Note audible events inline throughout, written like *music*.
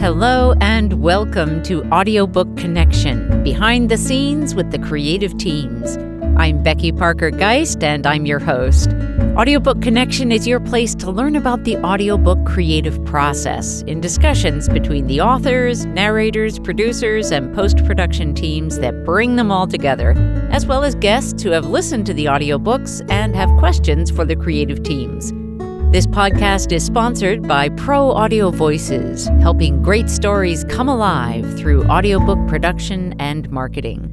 Hello and welcome to Audiobook Connection, behind the scenes with the creative teams. I'm Becky Parker Geist and I'm your host. Audiobook Connection is your place to learn about the audiobook creative process in discussions between the authors, narrators, producers, and post production teams that bring them all together, as well as guests who have listened to the audiobooks and have questions for the creative teams. This podcast is sponsored by Pro Audio Voices, helping great stories come alive through audiobook production and marketing.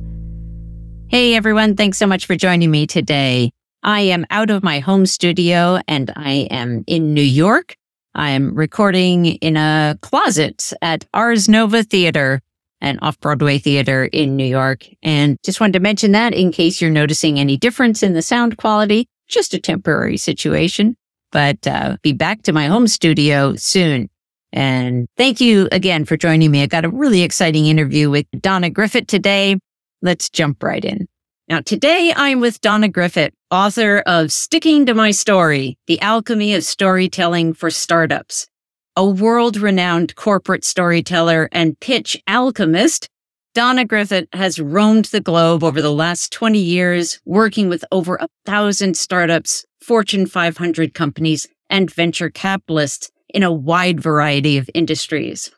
Hey everyone, thanks so much for joining me today. I am out of my home studio and I am in New York. I'm recording in a closet at Ars Nova Theater, an off Broadway theater in New York. And just wanted to mention that in case you're noticing any difference in the sound quality, just a temporary situation but uh, be back to my home studio soon. And thank you again for joining me. I got a really exciting interview with Donna Griffit today. Let's jump right in. Now, today I'm with Donna Griffit, author of Sticking to My Story, The Alchemy of Storytelling for Startups. A world renowned corporate storyteller and pitch alchemist, Donna Griffit has roamed the globe over the last 20 years, working with over a thousand startups, Fortune 500 companies, and venture capitalists in a wide variety of industries.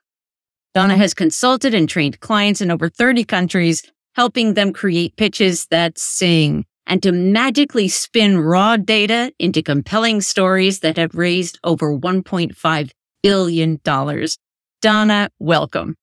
Donna has consulted and trained clients in over 30 countries, helping them create pitches that sing and to magically spin raw data into compelling stories that have raised over $1.5 billion. Donna, welcome.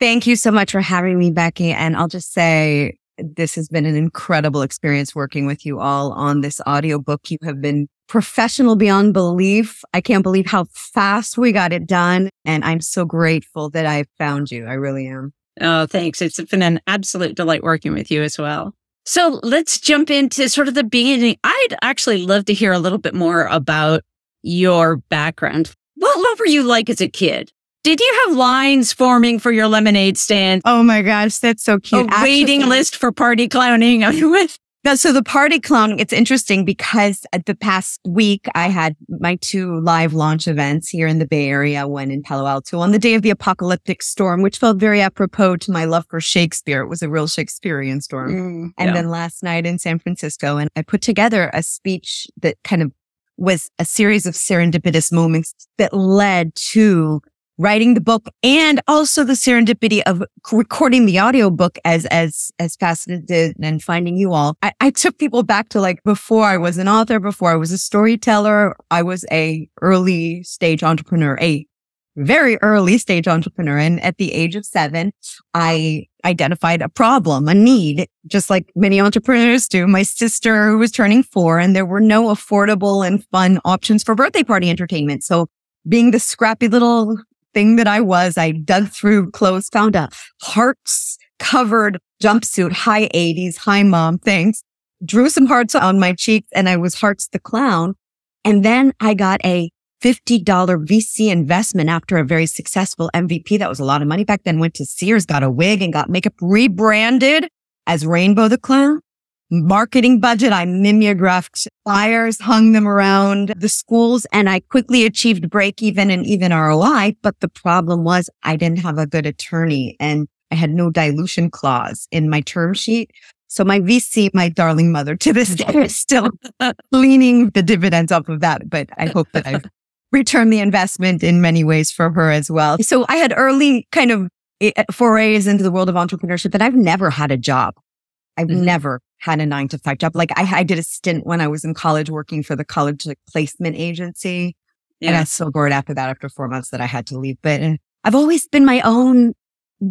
Thank you so much for having me, Becky. And I'll just say this has been an incredible experience working with you all on this audiobook. You have been professional beyond belief. I can't believe how fast we got it done. And I'm so grateful that I found you. I really am. Oh, thanks. It's been an absolute delight working with you as well. So let's jump into sort of the beginning. I'd actually love to hear a little bit more about your background. What, what were you like as a kid? Did you have lines forming for your lemonade stand? Oh my gosh, that's so cute. A Actually, waiting list for party clowning. *laughs* No, so the party clown, it's interesting because the past week I had my two live launch events here in the Bay Area, one in Palo Alto on the day of the apocalyptic storm, which felt very apropos to my love for Shakespeare. It was a real Shakespearean storm. Mm, and yeah. then last night in San Francisco, and I put together a speech that kind of was a series of serendipitous moments that led to writing the book and also the serendipity of recording the audiobook as, as, as it did and finding you all. I, I took people back to like before I was an author, before I was a storyteller. I was a early stage entrepreneur, a very early stage entrepreneur. And at the age of seven, I identified a problem, a need, just like many entrepreneurs do. My sister who was turning four and there were no affordable and fun options for birthday party entertainment. So being the scrappy little thing that I was, I dug through clothes, found a hearts covered jumpsuit, high 80s, high mom, thanks. Drew some hearts on my cheeks and I was Hearts the Clown. And then I got a $50 VC investment after a very successful MVP. That was a lot of money back then. Went to Sears, got a wig and got makeup rebranded as Rainbow the Clown marketing budget. I mimeographed flyers, hung them around the schools, and I quickly achieved break even and even ROI. But the problem was I didn't have a good attorney and I had no dilution clause in my term sheet. So my VC, my darling mother to this *laughs* day is still *laughs* leaning the dividends off of that. But I hope that I've returned the investment in many ways for her as well. So I had early kind of eh, forays into the world of entrepreneurship, but I've never had a job. I've mm-hmm. never had a nine to five job. Like I, I did a stint when I was in college working for the college like placement agency. Yeah. And I was so bored after that, after four months that I had to leave. But uh, I've always been my own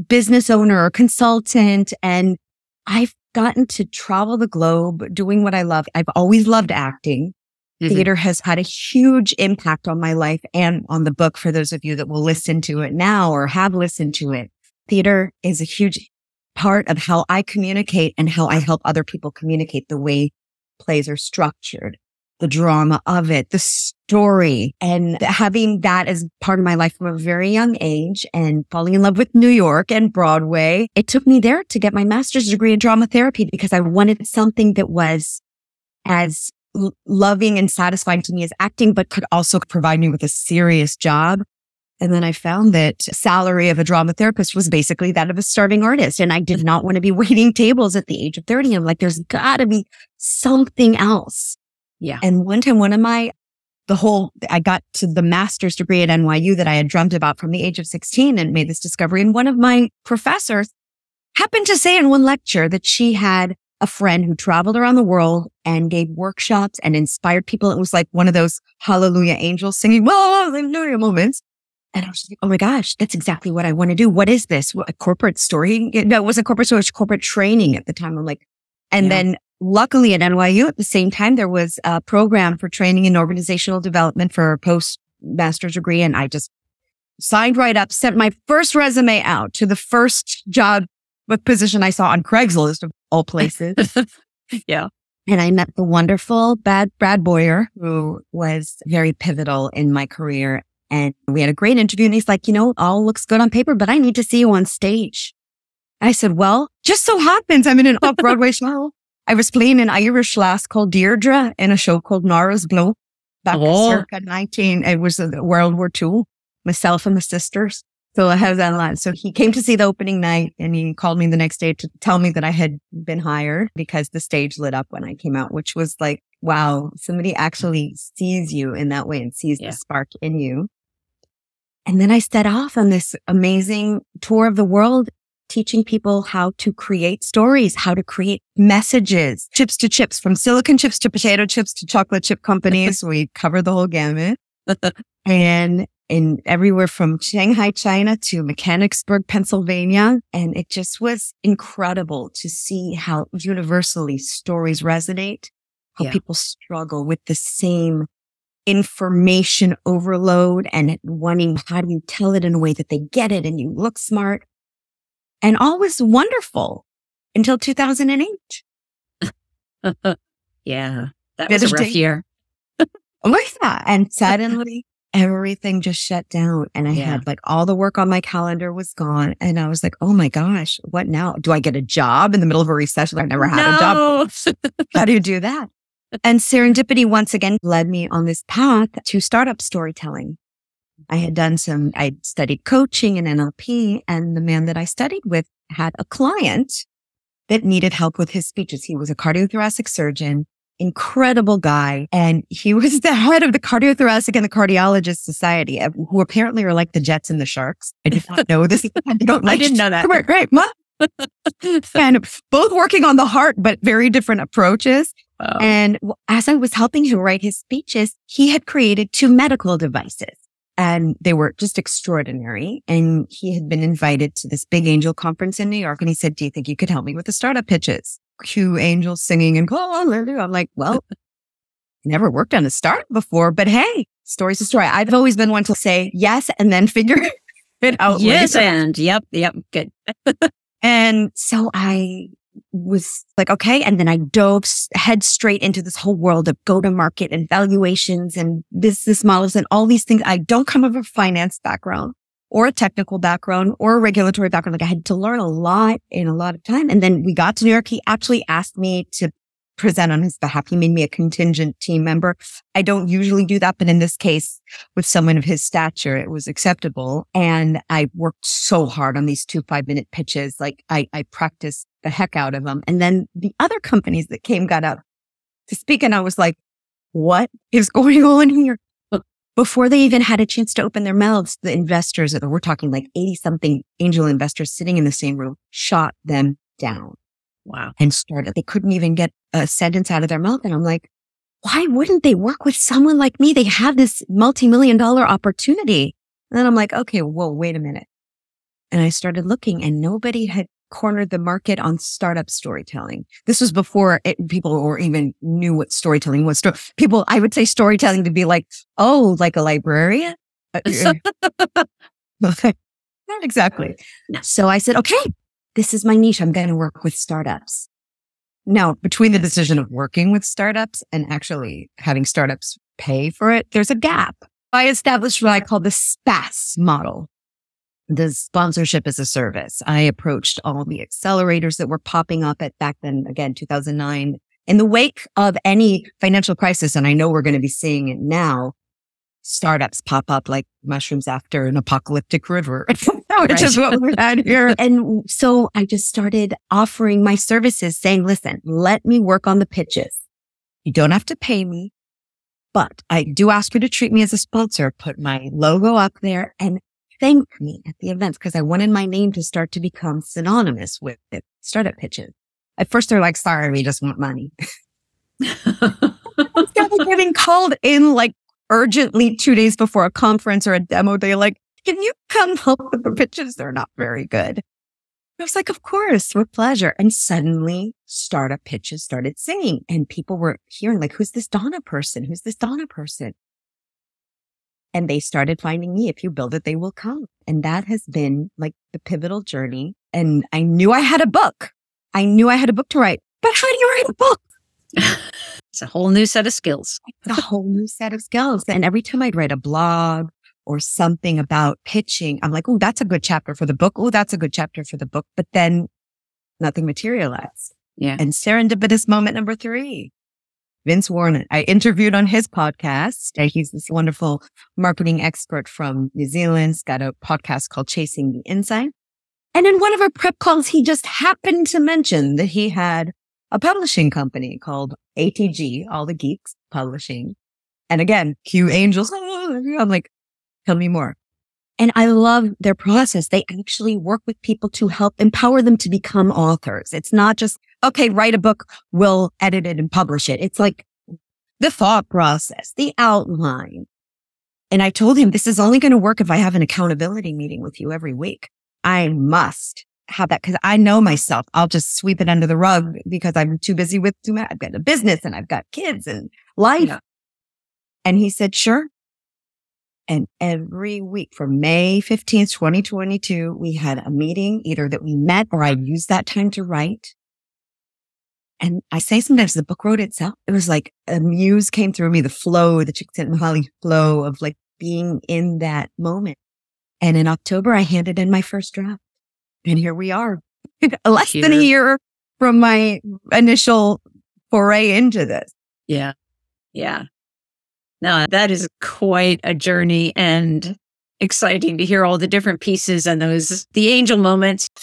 business owner or consultant. And I've gotten to travel the globe doing what I love. I've always loved acting. Mm-hmm. Theater has had a huge impact on my life and on the book for those of you that will listen to it now or have listened to it. Theater is a huge part of how I communicate and how I help other people communicate the way plays are structured, the drama of it, the story and having that as part of my life from a very young age and falling in love with New York and Broadway. It took me there to get my master's degree in drama therapy because I wanted something that was as loving and satisfying to me as acting, but could also provide me with a serious job. And then I found that salary of a drama therapist was basically that of a starving artist. And I did not want to be *laughs* waiting tables at the age of 30. I'm like, there's gotta be something else. Yeah. And one time, one of my, the whole, I got to the master's degree at NYU that I had dreamt about from the age of 16 and made this discovery. And one of my professors happened to say in one lecture that she had a friend who traveled around the world and gave workshops and inspired people. It was like one of those hallelujah angels singing, well, hallelujah moments. And I was like, oh my gosh, that's exactly what I want to do. What is this? What, a corporate story? No, it wasn't corporate story, it was corporate training at the time. I'm like, and yeah. then luckily at NYU at the same time, there was a program for training in organizational development for a post master's degree. And I just signed right up, sent my first resume out to the first job with position I saw on Craigslist of all places. *laughs* yeah. And I met the wonderful Brad, Brad Boyer, who was very pivotal in my career. And we had a great interview. And he's like, you know, all looks good on paper, but I need to see you on stage. I said, well, just so happens I'm in an off Broadway *laughs* show. I was playing an Irish lass called Deirdre in a show called Nora's Blow back oh. circa 19. It was uh, World War II, myself and my sisters. So I have that a lot. So he came to see the opening night and he called me the next day to tell me that I had been hired because the stage lit up when I came out, which was like, wow, somebody actually sees you in that way and sees yeah. the spark in you. And then I set off on this amazing tour of the world, teaching people how to create stories, how to create messages, chips to chips, from silicon chips to potato chips to chocolate chip companies. we cover the whole gamut. *laughs* and in everywhere from Shanghai, China to Mechanicsburg, Pennsylvania. And it just was incredible to see how universally stories resonate, how yeah. people struggle with the same information overload and wanting, how do you tell it in a way that they get it and you look smart? And all was wonderful until 2008. *laughs* yeah. That was a rough year. Oh, like that. And *laughs* suddenly everything just shut down and I yeah. had like all the work on my calendar was gone. And I was like, oh my gosh, what now? Do I get a job in the middle of a recession? I've never had no. a job. How do you do that? And serendipity once again led me on this path to startup storytelling. I had done some, I studied coaching and NLP and the man that I studied with had a client that needed help with his speeches. He was a cardiothoracic surgeon incredible guy. And he *laughs* was the head of the cardiothoracic and the cardiologist society, uh, who apparently are like the Jets and the Sharks. I did not know this. *laughs* I, don't like I didn't know that. Come on, great. *laughs* and both working on the heart, but very different approaches. Wow. And as I was helping him write his speeches, he had created two medical devices and they were just extraordinary. And he had been invited to this big angel conference in New York. And he said, do you think you could help me with the startup pitches? cue angels singing and call oh, hallelujah. I'm like, well, *laughs* never worked on a startup before, but hey, story's a story. I've always been one to say yes and then *laughs* figure it out. Yes, later. and yep, yep, good. *laughs* and so I was like, okay. And then I dove head straight into this whole world of go to market and valuations and business models and all these things. I don't come from a finance background or a technical background or a regulatory background. Like I had to learn a lot in a lot of time. And then we got to New York. He actually asked me to present on his behalf. He made me a contingent team member. I don't usually do that, but in this case, with someone of his stature, it was acceptable. And I worked so hard on these two five minute pitches. Like I, I practiced the heck out of them. And then the other companies that came got up to speak. And I was like, what is going on here? before they even had a chance to open their mouths, the investors, we're talking like 80 something angel investors sitting in the same room, shot them down. Wow. And started, they couldn't even get a sentence out of their mouth. And I'm like, why wouldn't they work with someone like me? They have this multi-million dollar opportunity. And then I'm like, okay, whoa, wait a minute. And I started looking and nobody had cornered the market on startup storytelling. This was before it, people or even knew what storytelling was. Sto- people, I would say storytelling to be like, oh, like a librarian. Uh, *laughs* *laughs* Not exactly. So I said, okay, this is my niche. I'm going to work with startups. Now, between the decision of working with startups and actually having startups pay for it, there's a gap. I established what I call the SPAS model. The sponsorship as a service. I approached all the accelerators that were popping up at back then, again, 2009. In the wake of any financial crisis, and I know we're going to be seeing it now, startups pop up like mushrooms after an apocalyptic river, *laughs* which right. is what we had here. *laughs* And so I just started offering my services saying, listen, let me work on the pitches. You don't have to pay me, but I do ask you to treat me as a sponsor, put my logo up there and thank me at the events because I wanted my name to start to become synonymous with it. Startup pitches. At first they're like, sorry, we just want money. *laughs* I'm still getting called in like urgently two days before a conference or a demo day, like, can you come help with the pitches? They're not very good. I was like, of course, with pleasure. And suddenly startup pitches started singing and people were hearing like, who's this Donna person? Who's this Donna person? And they started finding me. If you build it, they will come. And that has been like the pivotal journey. And I knew I had a book. I knew I had a book to write, but how do you write a book? *laughs* it's a whole new set of skills. a whole new set of skills. And every time I'd write a blog or something about pitching, I'm like, oh, that's a good chapter for the book. Oh, that's a good chapter for the book. But then nothing materialized. Yeah. And serendipitous moment number three. Vince Warnock, I interviewed on his podcast. Uh, he's this wonderful marketing expert from New Zealand. He's got a podcast called Chasing the Insight. And in one of our prep calls, he just happened to mention that he had a publishing company called ATG, All the Geeks Publishing. And again, Q Angels. *laughs* I'm like, tell me more. And I love their process. They actually work with people to help empower them to become authors. It's not just, okay, write a book, we'll edit it and publish it. It's like the thought process, the outline. And I told him this is only going to work if I have an accountability meeting with you every week. I must have that because I know myself. I'll just sweep it under the rug because I'm too busy with too much. I've got a business and I've got kids and life. Yeah. And he said, sure. And every week from May 15th, 2022, we had a meeting either that we met or I used that time to write. And I say sometimes the book wrote itself. It was like a muse came through me, the flow, the Csikszentmihalyi flow of like being in that moment. And in October, I handed in my first draft. And here we are, *laughs* less here. than a year from my initial foray into this. Yeah. Yeah. No, that is quite a journey and exciting to hear all the different pieces and those, the angel moments. *laughs*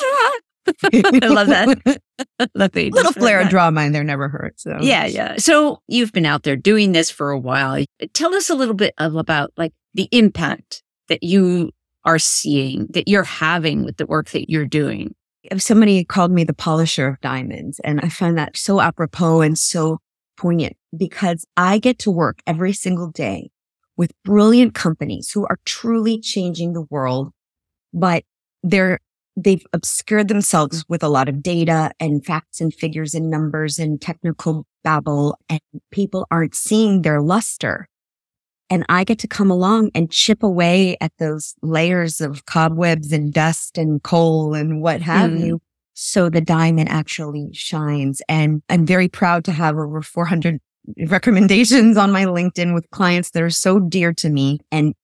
I love that. *laughs* love the little flare of drama in there never hurts. So. Yeah, yeah. So you've been out there doing this for a while. Tell us a little bit of, about like the impact that you are seeing that you're having with the work that you're doing? If somebody called me the polisher of diamonds, and I find that so apropos and so poignant because I get to work every single day with brilliant companies who are truly changing the world, but they're they've obscured themselves with a lot of data and facts and figures and numbers and technical babble and people aren't seeing their luster and I get to come along and chip away at those layers of cobwebs and dust and coal and what have mm. you. So the diamond actually shines. And I'm very proud to have over 400 recommendations on my LinkedIn with clients that are so dear to me and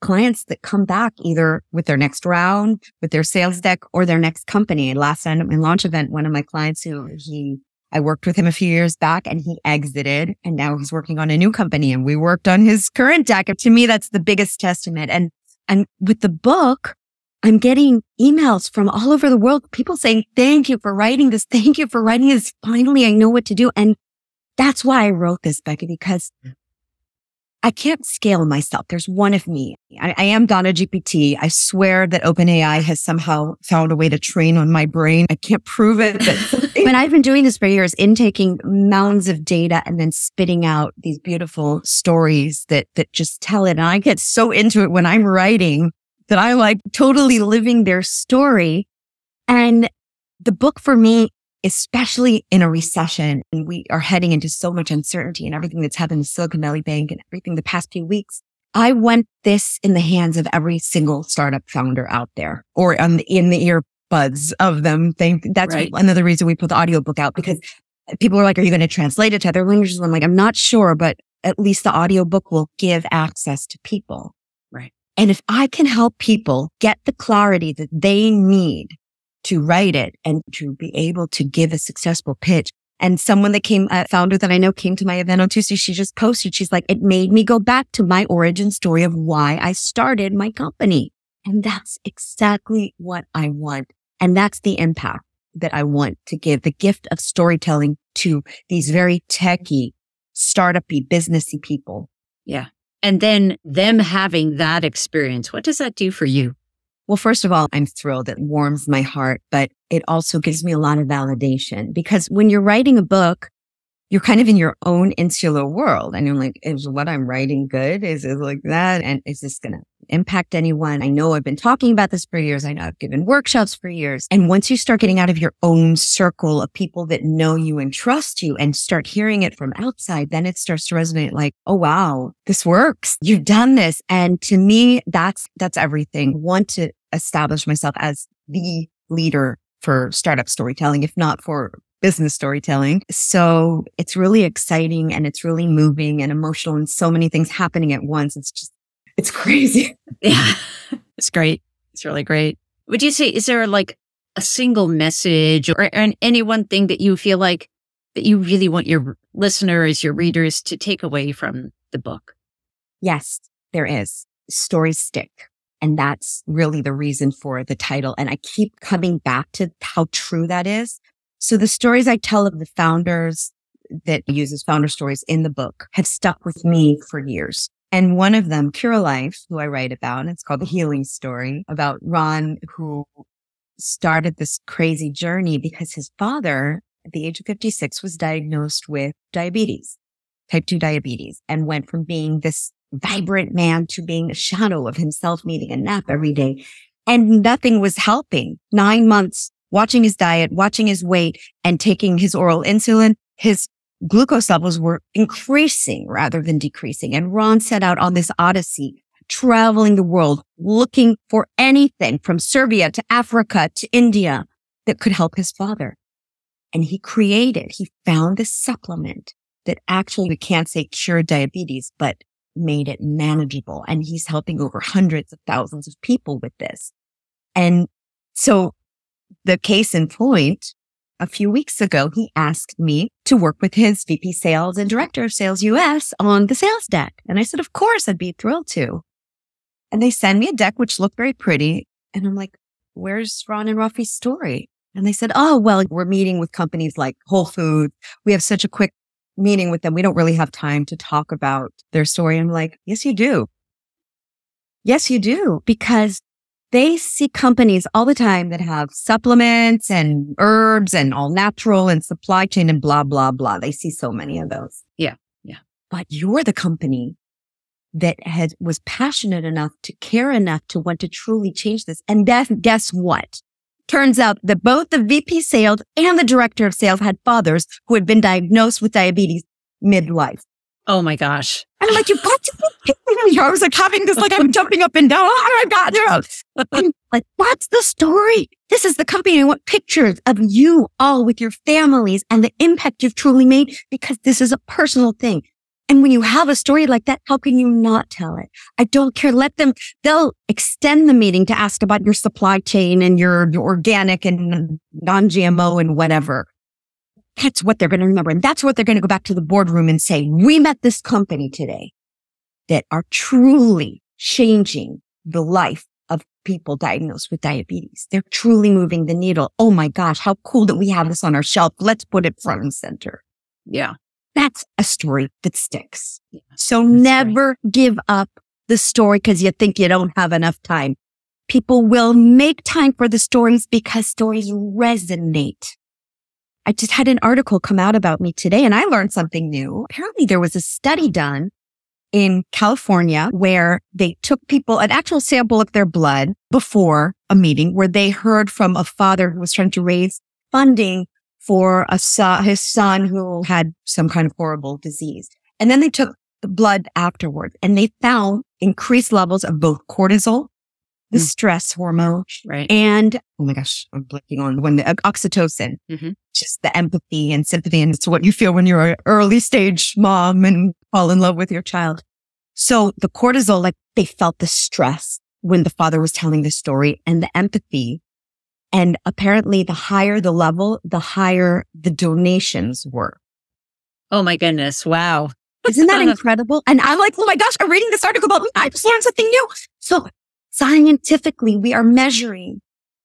clients that come back either with their next round, with their sales deck or their next company. Last time at my launch event, one of my clients who he I worked with him a few years back and he exited and now he's working on a new company and we worked on his current deck. And to me, that's the biggest testament. And, and with the book, I'm getting emails from all over the world, people saying, thank you for writing this. Thank you for writing this. Finally, I know what to do. And that's why I wrote this, Becky, because I can't scale myself. There's one of me. I, I, am Donna GPT. I swear that OpenAI has somehow found a way to train on my brain. I can't prove it, but, *laughs* but I've been doing this for years, intaking mounds of data and then spitting out these beautiful stories that, that just tell it. And I get so into it when I'm writing that I like totally living their story. And the book for me, especially in a recession and we are heading into so much uncertainty and everything that's happened in Silicon Valley Bank and everything the past few weeks, I want this in the hands of every single startup founder out there or on the, in the earbuds of them. They, that's right. another reason we put the audiobook out because people are like, are you going to translate it to other languages? I'm like, I'm not sure, but at least the audiobook will give access to people. Right. And if I can help people get the clarity that they need to write it and to be able to give a successful pitch. And someone that came, a founder that I know came to my event on Tuesday, she just posted, she's like, it made me go back to my origin story of why I started my company. And that's exactly what I want. And that's the impact that I want to give the gift of storytelling to these very techy, startupy, businessy people. Yeah. And then them having that experience, what does that do for you? Well, first of all, I'm thrilled. It warms my heart, but it also gives me a lot of validation because when you're writing a book, you're kind of in your own insular world and you're like, is what I'm writing good? Is it like that? And is this going to impact anyone? I know I've been talking about this for years. I know I've given workshops for years. And once you start getting out of your own circle of people that know you and trust you and start hearing it from outside, then it starts to resonate like, Oh, wow, this works. You've done this. And to me, that's, that's everything. I want to establish myself as the leader for startup storytelling, if not for business storytelling. So it's really exciting and it's really moving and emotional and so many things happening at once. It's just, it's crazy. *laughs* Yeah. It's great. It's really great. Would you say, is there like a single message or, or any one thing that you feel like that you really want your listeners, your readers to take away from the book? Yes, there is. Stories stick. And that's really the reason for the title. And I keep coming back to how true that is so the stories I tell of the founders that uses founder stories in the book have stuck with me for years. And one of them, Pure Curalife, who I write about, it's called the healing story about Ron, who started this crazy journey because his father at the age of 56 was diagnosed with diabetes, type 2 diabetes, and went from being this vibrant man to being a shadow of himself needing a nap every day. And nothing was helping. Nine months watching his diet, watching his weight and taking his oral insulin, his glucose levels were increasing rather than decreasing. And Ron set out on this odyssey, traveling the world, looking for anything from Serbia to Africa to India that could help his father. And he created, he found a supplement that actually we can't say cured diabetes, but made it manageable. And he's helping over hundreds of thousands of people with this. And so the case in point, a few weeks ago, he asked me to work with his VP sales and director of sales US on the sales deck. And I said, of course, I'd be thrilled to. And they send me a deck, which looked very pretty. And I'm like, where's Ron and Rafi's story? And they said, oh, well, we're meeting with companies like Whole Foods. We have such a quick meeting with them. We don't really have time to talk about their story. I'm like, yes, you do. Yes, you do. Because they see companies all the time that have supplements and herbs and all natural and supply chain and blah, blah, blah. They see so many of those. Yeah. Yeah. But you're the company that had was passionate enough to care enough to want to truly change this. And that, guess what? Turns out that both the VP sales and the director of sales had fathers who had been diagnosed with diabetes midlife. Oh my gosh. I'm like, you've got to be me. I was like having this, like, I'm jumping up and down. Oh my God, you I'm like, what's the story? This is the company. I want pictures of you all with your families and the impact you've truly made because this is a personal thing. And when you have a story like that, how can you not tell it? I don't care. Let them, they'll extend the meeting to ask about your supply chain and your, your organic and non-GMO and whatever. That's what they're going to remember. And that's what they're going to go back to the boardroom and say, we met this company today that are truly changing the life of people diagnosed with diabetes. They're truly moving the needle. Oh my gosh, how cool that we have this on our shelf. Let's put it front and center. Yeah. That's a story that sticks. Yeah, so never give up the story because you think you don't have enough time. People will make time for the stories because stories resonate. I just had an article come out about me today and I learned something new. Apparently there was a study done in California where they took people an actual sample of their blood before a meeting where they heard from a father who was trying to raise funding for a son, his son who had some kind of horrible disease. And then they took the blood afterwards and they found increased levels of both cortisol, the mm. stress hormone, right. and oh my gosh, I'm blinking on when the uh, oxytocin, mm-hmm. just the empathy and sympathy. And it's what you feel when you're an early stage mom and fall in love with your child. So the cortisol, like they felt the stress when the father was telling the story and the empathy. And apparently the higher the level, the higher the donations were. Oh my goodness. Wow. Isn't that *laughs* incredible? And I'm like, oh my gosh, I'm reading this article about, I just learned something new. So scientifically, we are measuring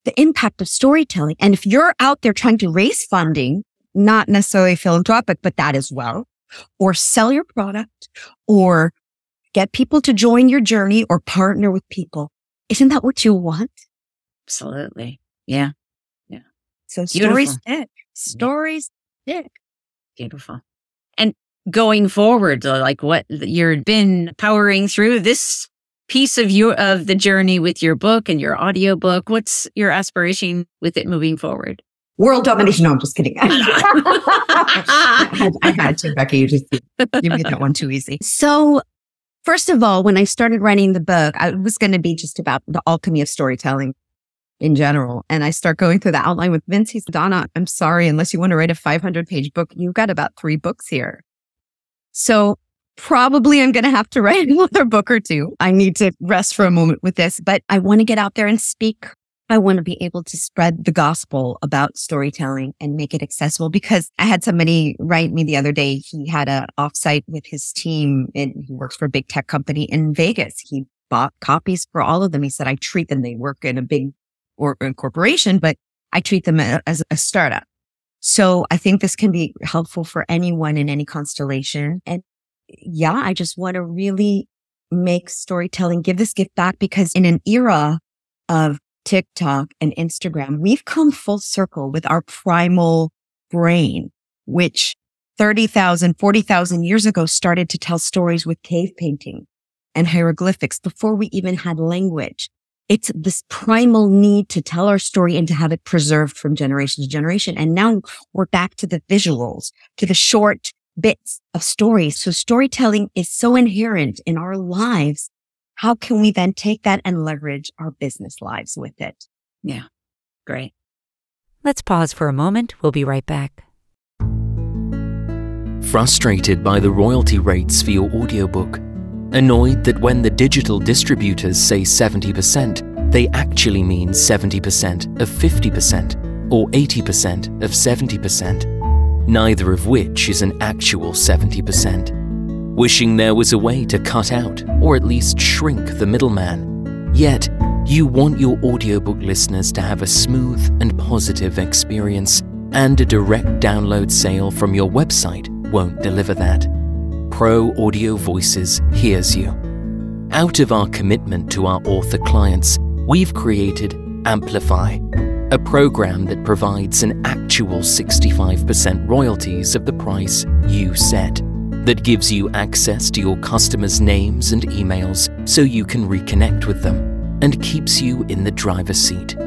the impact of storytelling. And if you're out there trying to raise funding, not necessarily philanthropic, but that as well, or sell your product or get people to join your journey or partner with people. Isn't that what you want? Absolutely. Yeah. Yeah. So Beautiful. stories stick. Stories stick. Beautiful. And going forward, uh, like what you've been powering through this piece of your of the journey with your book and your audio book. What's your aspiration with it moving forward? World domination. No, I'm just kidding. I, *laughs* had, *laughs* I had to, Becky. You just you made that one too easy. So First of all, when I started writing the book, I was going to be just about the alchemy of storytelling in general. And I start going through the outline with Vince. He's Donna, I'm sorry, unless you want to write a 500 page book, you've got about three books here. So probably I'm going to have to *laughs* write another book or two. I need to rest for a moment with this, but I want to get out there and speak I want to be able to spread the gospel about storytelling and make it accessible because I had somebody write me the other day. He had a offsite with his team and he works for a big tech company in Vegas. He bought copies for all of them. He said, I treat them. They work in a big or corporation, but I treat them as a startup. So I think this can be helpful for anyone in any constellation. And yeah, I just want to really make storytelling, give this gift back because in an era of TikTok and Instagram, we've come full circle with our primal brain, which 30,000, 40,000 years ago started to tell stories with cave painting and hieroglyphics before we even had language. It's this primal need to tell our story and to have it preserved from generation to generation. And now we're back to the visuals, to the short bits of stories. So storytelling is so inherent in our lives how can we then take that and leverage our business lives with it? Yeah. Great. Let's pause for a moment. We'll be right back. Frustrated by the royalty rates for your audiobook? Annoyed that when the digital distributors say 70%, they actually mean 70% of 50% or 80% of 70%, neither of which is an actual 70% wishing there was a way to cut out or at least shrink the middleman. Yet, you want your audiobook listeners to have a smooth and positive experience, and a direct download sale from your website won't deliver that. Pro Audio Voices hears you. Out of our commitment to our author clients, we've created Amplify, a program that provides an actual 65% royalties of the price you set that gives you access to your customers' names and emails so you can reconnect with them and keeps you in the driver's seat.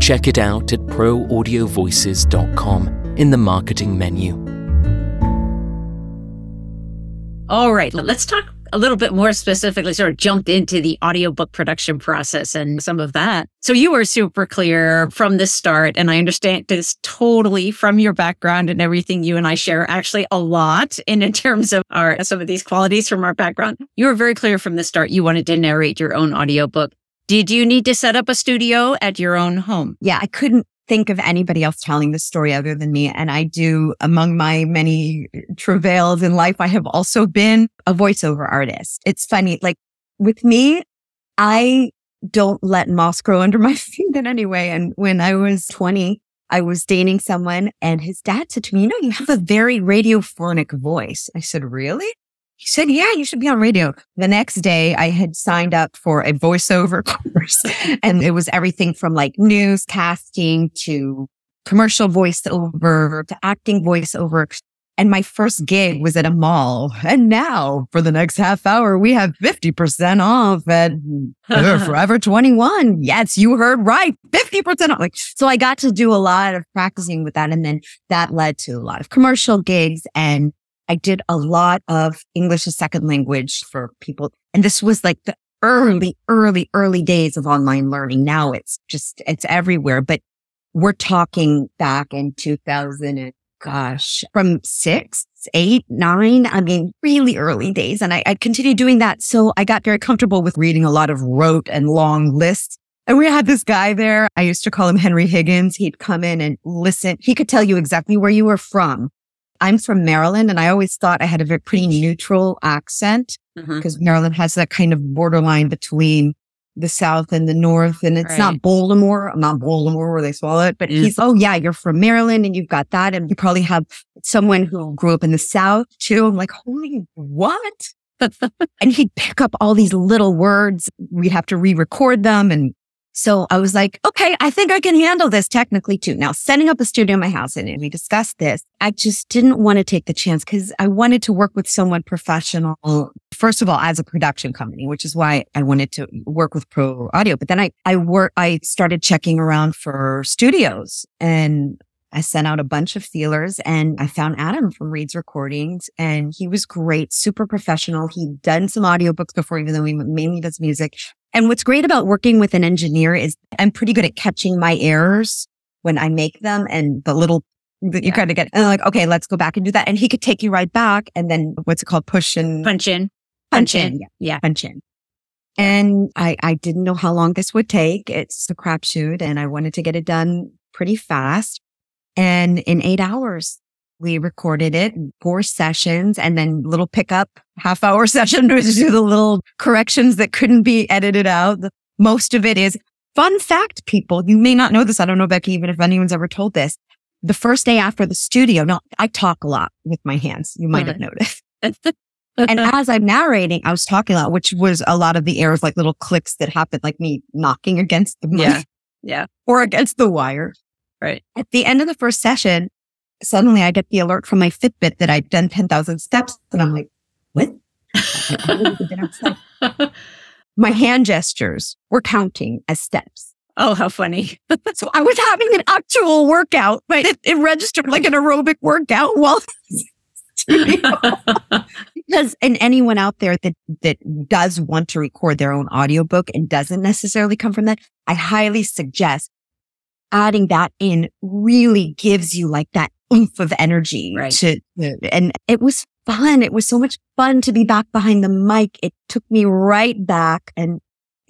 Check it out at proaudiovoices.com in the marketing menu. All right, let's talk a little bit more specifically sort of jumped into the audiobook production process and some of that. So you were super clear from the start. And I understand this totally from your background and everything you and I share actually a lot in, in terms of our, some of these qualities from our background. You were very clear from the start. You wanted to narrate your own audiobook. Did you need to set up a studio at your own home? Yeah, I couldn't think of anybody else telling the story other than me. And I do, among my many travails in life, I have also been a voiceover artist. It's funny, like with me, I don't let moss grow under *laughs* my feet in any way. And when I was 20, I was dating someone and his dad said to me, you know, you have a very radiophonic voice. I said, really? He said, yeah, you should be on radio. The next day I had signed up for a voiceover *laughs* course and it was everything from like newscasting to commercial voiceover to acting voiceover. And my first gig was at a mall. And now for the next half hour, we have 50% off at *laughs* Forever 21. Yes, you heard right. 50% off. Like, so I got to do a lot of practicing with that. And then that led to a lot of commercial gigs and I did a lot of English as second language for people. And this was like the early, early, early days of online learning. Now it's just, it's everywhere, but we're talking back in 2000 and gosh, from six, eight, nine. I mean, really early days. And I, I continued doing that. So I got very comfortable with reading a lot of rote and long lists. And we had this guy there. I used to call him Henry Higgins. He'd come in and listen. He could tell you exactly where you were from. I'm from Maryland and I always thought I had a very pretty neutral accent because mm-hmm. Maryland has that kind of borderline between the South and the North. And it's right. not Baltimore, not Baltimore where they swallow it, but mm. he's, oh yeah, you're from Maryland and you've got that. And you probably have someone who grew up in the South too. I'm like, holy what? *laughs* and he'd pick up all these little words. We'd have to re-record them and so I was like, okay, I think I can handle this technically too. Now setting up a studio in my house and we discussed this. I just didn't want to take the chance because I wanted to work with someone professional. First of all, as a production company, which is why I wanted to work with Pro Audio. But then I, I work, I started checking around for studios and I sent out a bunch of feelers and I found Adam from Reed's Recordings and he was great, super professional. He'd done some audiobooks before, even though he mainly does music. And what's great about working with an engineer is I'm pretty good at catching my errors when I make them and the little that you kind of get, and like, okay, let's go back and do that. And he could take you right back. And then what's it called? Push and punch in, punch, punch in. in. Yeah. yeah. Punch in. And I, I didn't know how long this would take. It's a crapshoot and I wanted to get it done pretty fast. And in eight hours, we recorded it, four sessions, and then little pickup half hour *laughs* session to do the little corrections that couldn't be edited out. Most of it is fun fact, people. You may not know this. I don't know, Becky, even if anyone's ever told this. The first day after the studio, no, I talk a lot with my hands. You might have noticed. *laughs* and as I'm narrating, I was talking a lot, which was a lot of the errors, like little clicks that happened, like me knocking *laughs* against the mic. Yeah. Yeah. Or against the wire. Right. At the end of the first session, suddenly I get the alert from my Fitbit that I'd done 10,000 steps. And I'm like, what? *laughs* my hand gestures were counting as steps. Oh, how funny. *laughs* so I was having an actual workout, but it, it registered like an aerobic workout while *laughs* because and anyone out there that that does want to record their own audiobook and doesn't necessarily come from that, I highly suggest adding that in really gives you like that oomph of energy right. to, and it was fun. It was so much fun to be back behind the mic. It took me right back and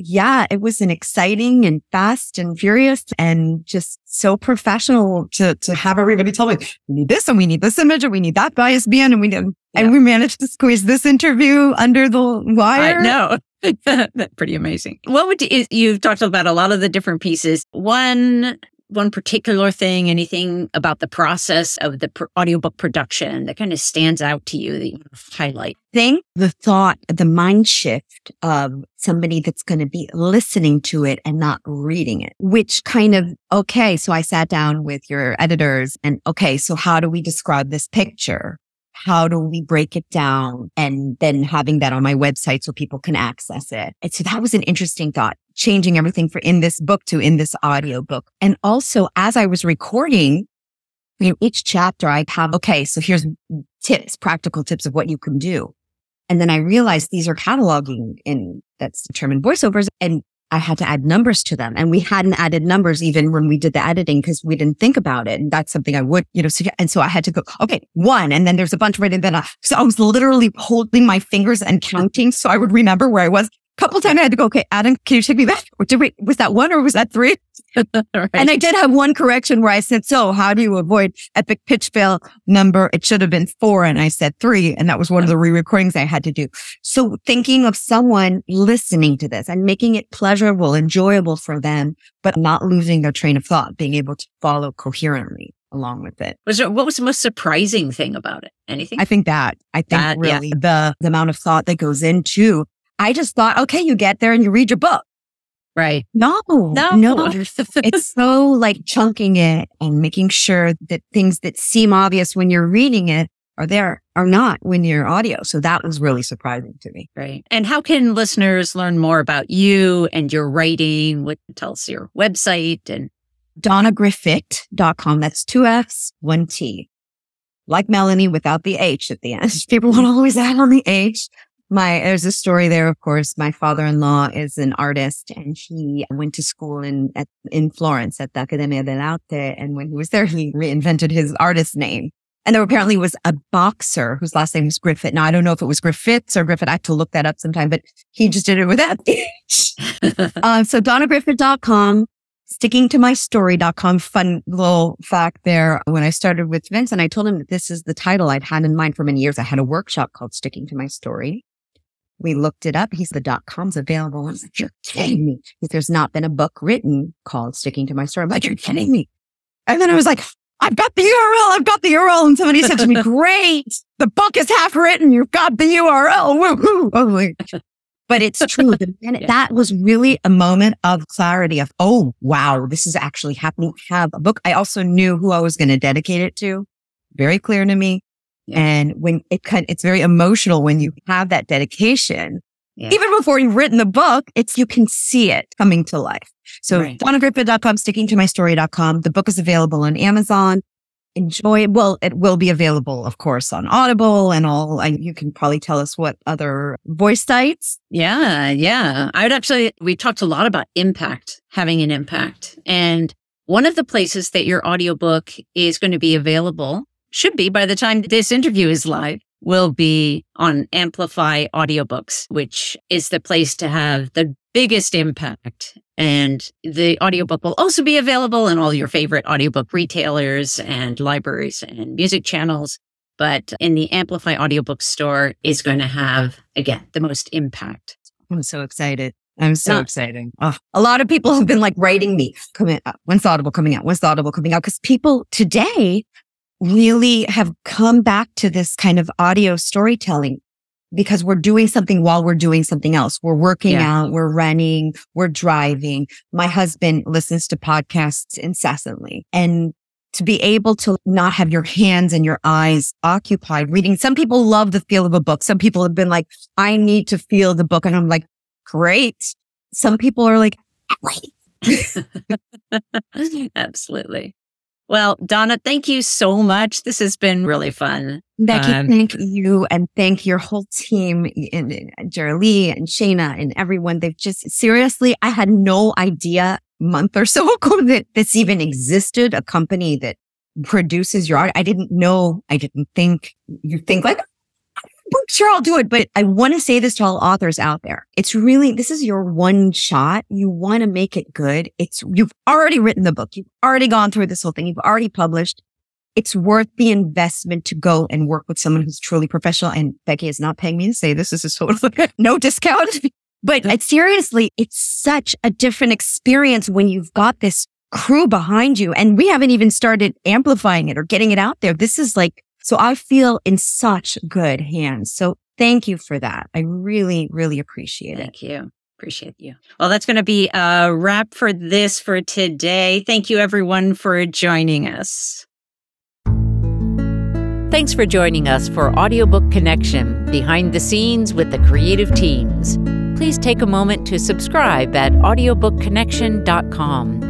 yeah, it was an exciting and fast and furious and just so professional to, to have everybody tell me, we need this and we need this image and we need that bias band and we did, yeah. and we managed to squeeze this interview under the wire. I know. That's *laughs* pretty amazing. What would you, you've talked about a lot of the different pieces. One one particular thing, anything about the process of the pr- audiobook production that kind of stands out to you that you highlight? Think the thought, the mind shift of somebody that's going to be listening to it and not reading it, which kind of, okay, so I sat down with your editors and okay, so how do we describe this picture? how do we break it down and then having that on my website so people can access it. And so that was an interesting thought, changing everything for in this book to in this audio book. And also as I was recording, you know, each chapter I have, okay, so here's tips, practical tips of what you can do. And then I realized these are cataloging and that's determined voiceovers. And I had to add numbers to them. And we hadn't added numbers even when we did the editing because we didn't think about it. And that's something I would, you know, so, and so I had to go, okay, one. And then there's a bunch right. And then I, so I was literally holding my fingers and counting. So I would remember where I was couple times I had to go, okay, Adam, can you take me back? Or did we, was that one or was that three? *laughs* right. And I did have one correction where I said, so how do you avoid epic pitch fail number? It should have been four. And I said three. And that was one of the re-recordings I had to do. So thinking of someone listening to this and making it pleasurable, enjoyable for them, but not losing their train of thought, being able to follow coherently along with it. Was there, what was the most surprising thing about it? Anything? I think that, I think that, really yeah. the, the amount of thought that goes into I just thought, okay, you get there and you read your book. Right. No, no, no. *laughs* it's so like chunking it and making sure that things that seem obvious when you're reading it are there are not when you're audio. So that was really surprising to me. Right. And how can listeners learn more about you and your writing? What tell us your website and donnagriffit.com. That's two F's, one T. Like Melanie without the H at the end. *laughs* People want to always add on the H. My, there's a story there, of course. My father-in-law is an artist and he went to school in, at, in Florence at the Accademia dell'Arte. And when he was there, he reinvented his artist name. And there apparently was a boxer whose last name was Griffith. Now, I don't know if it was Griffiths or Griffith. I have to look that up sometime, but he just did it with that. *laughs* uh, so donnagriffit.com, sticking to my story.com. Fun little fact there. When I started with Vince and I told him that this is the title I'd had in mind for many years. I had a workshop called Sticking to My Story. We looked it up. He's the dot com's available. I was like, you're kidding me. There's not been a book written called Sticking to My Story. I'm like, you're kidding me. And then I was like, I've got the URL. I've got the URL. And somebody said to me, *laughs* great. The book is half written. You've got the URL. Woo-hoo. Oh. But it's true. *laughs* yeah. That was really a moment of clarity of, oh, wow, this is actually happening. I have a book. I also knew who I was going to dedicate it to. Very clear to me. Yeah. And when it kind, it's very emotional when you have that dedication. Yeah. Even before you've written the book, it's, you can see it coming to life. So right. donnagriffit.com, sticking to my story.com. The book is available on Amazon. Enjoy it. Well, it will be available, of course, on Audible and all. I, you can probably tell us what other voice sites. Yeah. Yeah. I would actually, we talked a lot about impact, having an impact. And one of the places that your audiobook is going to be available should be by the time this interview is live will be on Amplify Audiobooks, which is the place to have the biggest impact. And the audiobook will also be available in all your favorite audiobook retailers and libraries and music channels. But in the Amplify Audiobook store is going to have, again, the most impact. I'm so excited. I'm so Not, excited. Oh, a lot of people have been like writing me, coming up. When's Audible coming out? When's Audible coming out? Because people today really have come back to this kind of audio storytelling because we're doing something while we're doing something else. We're working yeah. out, we're running, we're driving. My husband listens to podcasts incessantly and to be able to not have your hands and your eyes occupied reading. Some people love the feel of a book. Some people have been like, I need to feel the book. And I'm like, great. Some people are like, wait. *laughs* Absolutely. Well, Donna, thank you so much. This has been really fun. Becky, um, thank you and thank your whole team and, and Lee and Shayna and everyone. They've just seriously, I had no idea month or so *laughs* ago that this even existed, a company that produces your art. I didn't know. I didn't think you think like, sure I'll do it. But I want to say this to all authors out there. It's really, this is your one shot. You want to make it good. It's, you've already written the book. You've already gone through this whole thing. You've already published. It's worth the investment to go and work with someone who's truly professional. And Becky is not paying me to say this. This is totally *laughs* no discount. But seriously, it's such a different experience when you've got this crew behind you and we haven't even started amplifying it or getting it out there. This is like so I feel in such good hands. So thank you for that. I really, really appreciate thank it. Thank you. Appreciate you. Well, that's going to be a wrap for this for today. Thank you, everyone, for joining us. Thanks for joining us for Audiobook Connection Behind the Scenes with the Creative Teams. Please take a moment to subscribe at audiobookconnection.com.